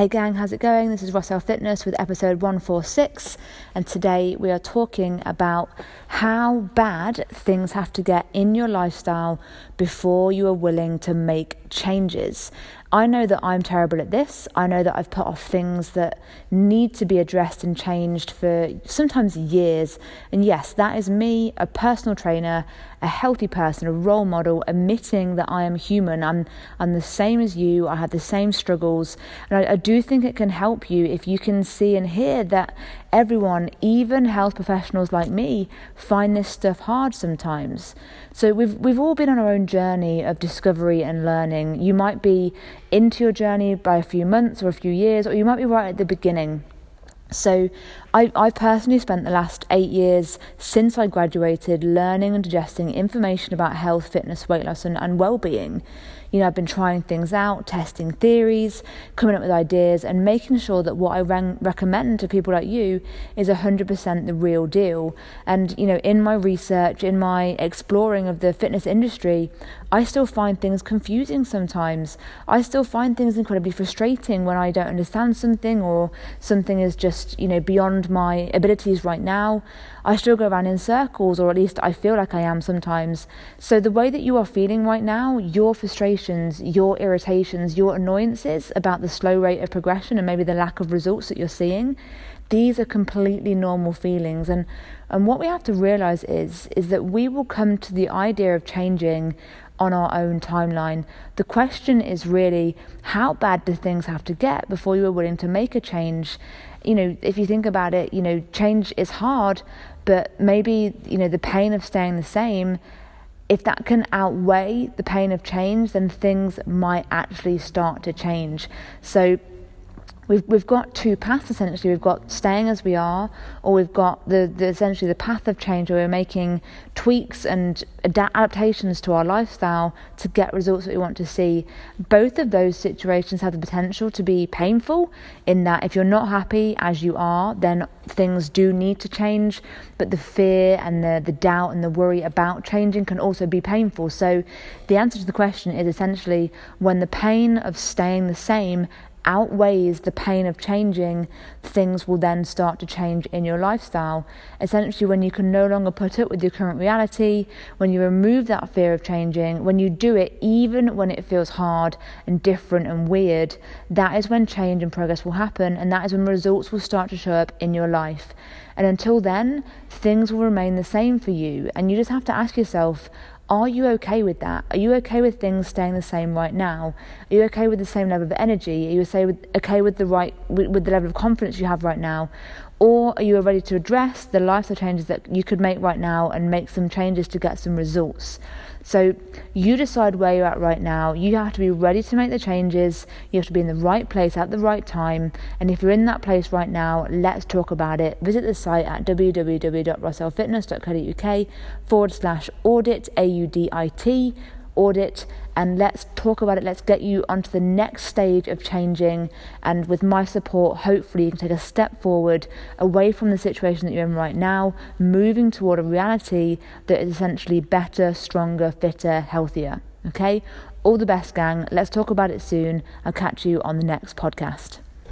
Hey gang, how's it going? This is Rossell Fitness with episode 146, and today we are talking about how bad things have to get in your lifestyle before you are willing to make changes. I know that I'm terrible at this. I know that I've put off things that need to be addressed and changed for sometimes years. And yes, that is me, a personal trainer, a healthy person, a role model, admitting that I am human. I'm, I'm the same as you. I have the same struggles. And I, I do think it can help you if you can see and hear that everyone, even health professionals like me, find this stuff hard sometimes. So we've we've all been on our own journey of discovery and learning. You might be into your journey by a few months or a few years, or you might be right at the beginning. So, I, I've personally spent the last eight years since I graduated learning and digesting information about health, fitness, weight loss, and, and well being. You know, I've been trying things out, testing theories, coming up with ideas, and making sure that what I re- recommend to people like you is 100% the real deal. And, you know, in my research, in my exploring of the fitness industry, I still find things confusing sometimes. I still find things incredibly frustrating when I don't understand something or something is just, you know, beyond my abilities right now. I still go around in circles, or at least I feel like I am sometimes. So, the way that you are feeling right now, your frustrations, your irritations, your annoyances about the slow rate of progression and maybe the lack of results that you're seeing, these are completely normal feelings. And, and what we have to realize is, is that we will come to the idea of changing on our own timeline. The question is really how bad do things have to get before you are willing to make a change? You know, if you think about it, you know, change is hard, but maybe, you know, the pain of staying the same, if that can outweigh the pain of change, then things might actually start to change. So we've we've got two paths essentially. We've got staying as we are, or we've got the, the essentially the path of change where we're making tweaks and adaptations to our lifestyle to get results that we want to see. Both of those situations have the potential to be painful in that if you're not happy as you are, then things do need to change. But the fear and the, the doubt and the worry about changing can also be painful. So the answer to the question is essentially when the pain of staying the same outweighs the pain of changing, things will then start to change in your lifestyle. Essentially, when you can no longer put up with your current reality, when you remove that fear of changing, when you do it even when it feels hard and different and weird, that is when change and progress will happen, and that is when results will start to show up in your life. And until then, things will remain the same for you, and you just have to ask yourself, are you okay with that? Are you okay with things staying the same right now? Are you okay with the same level of energy? Are you okay with the right with, with the level of confidence you have right now? Or are you ready to address the lifestyle changes that you could make right now and make some changes to get some results? So you decide where you're at right now. You have to be ready to make the changes. You have to be in the right place at the right time. And if you're in that place right now, let's talk about it. Visit the site at www.rossellfitness.co.uk forward slash audit, A U D I T audit and let's talk about it. Let's get you onto the next stage of changing. And with my support, hopefully, you can take a step forward away from the situation that you're in right now, moving toward a reality that is essentially better, stronger, fitter, healthier. Okay? All the best, gang. Let's talk about it soon. I'll catch you on the next podcast.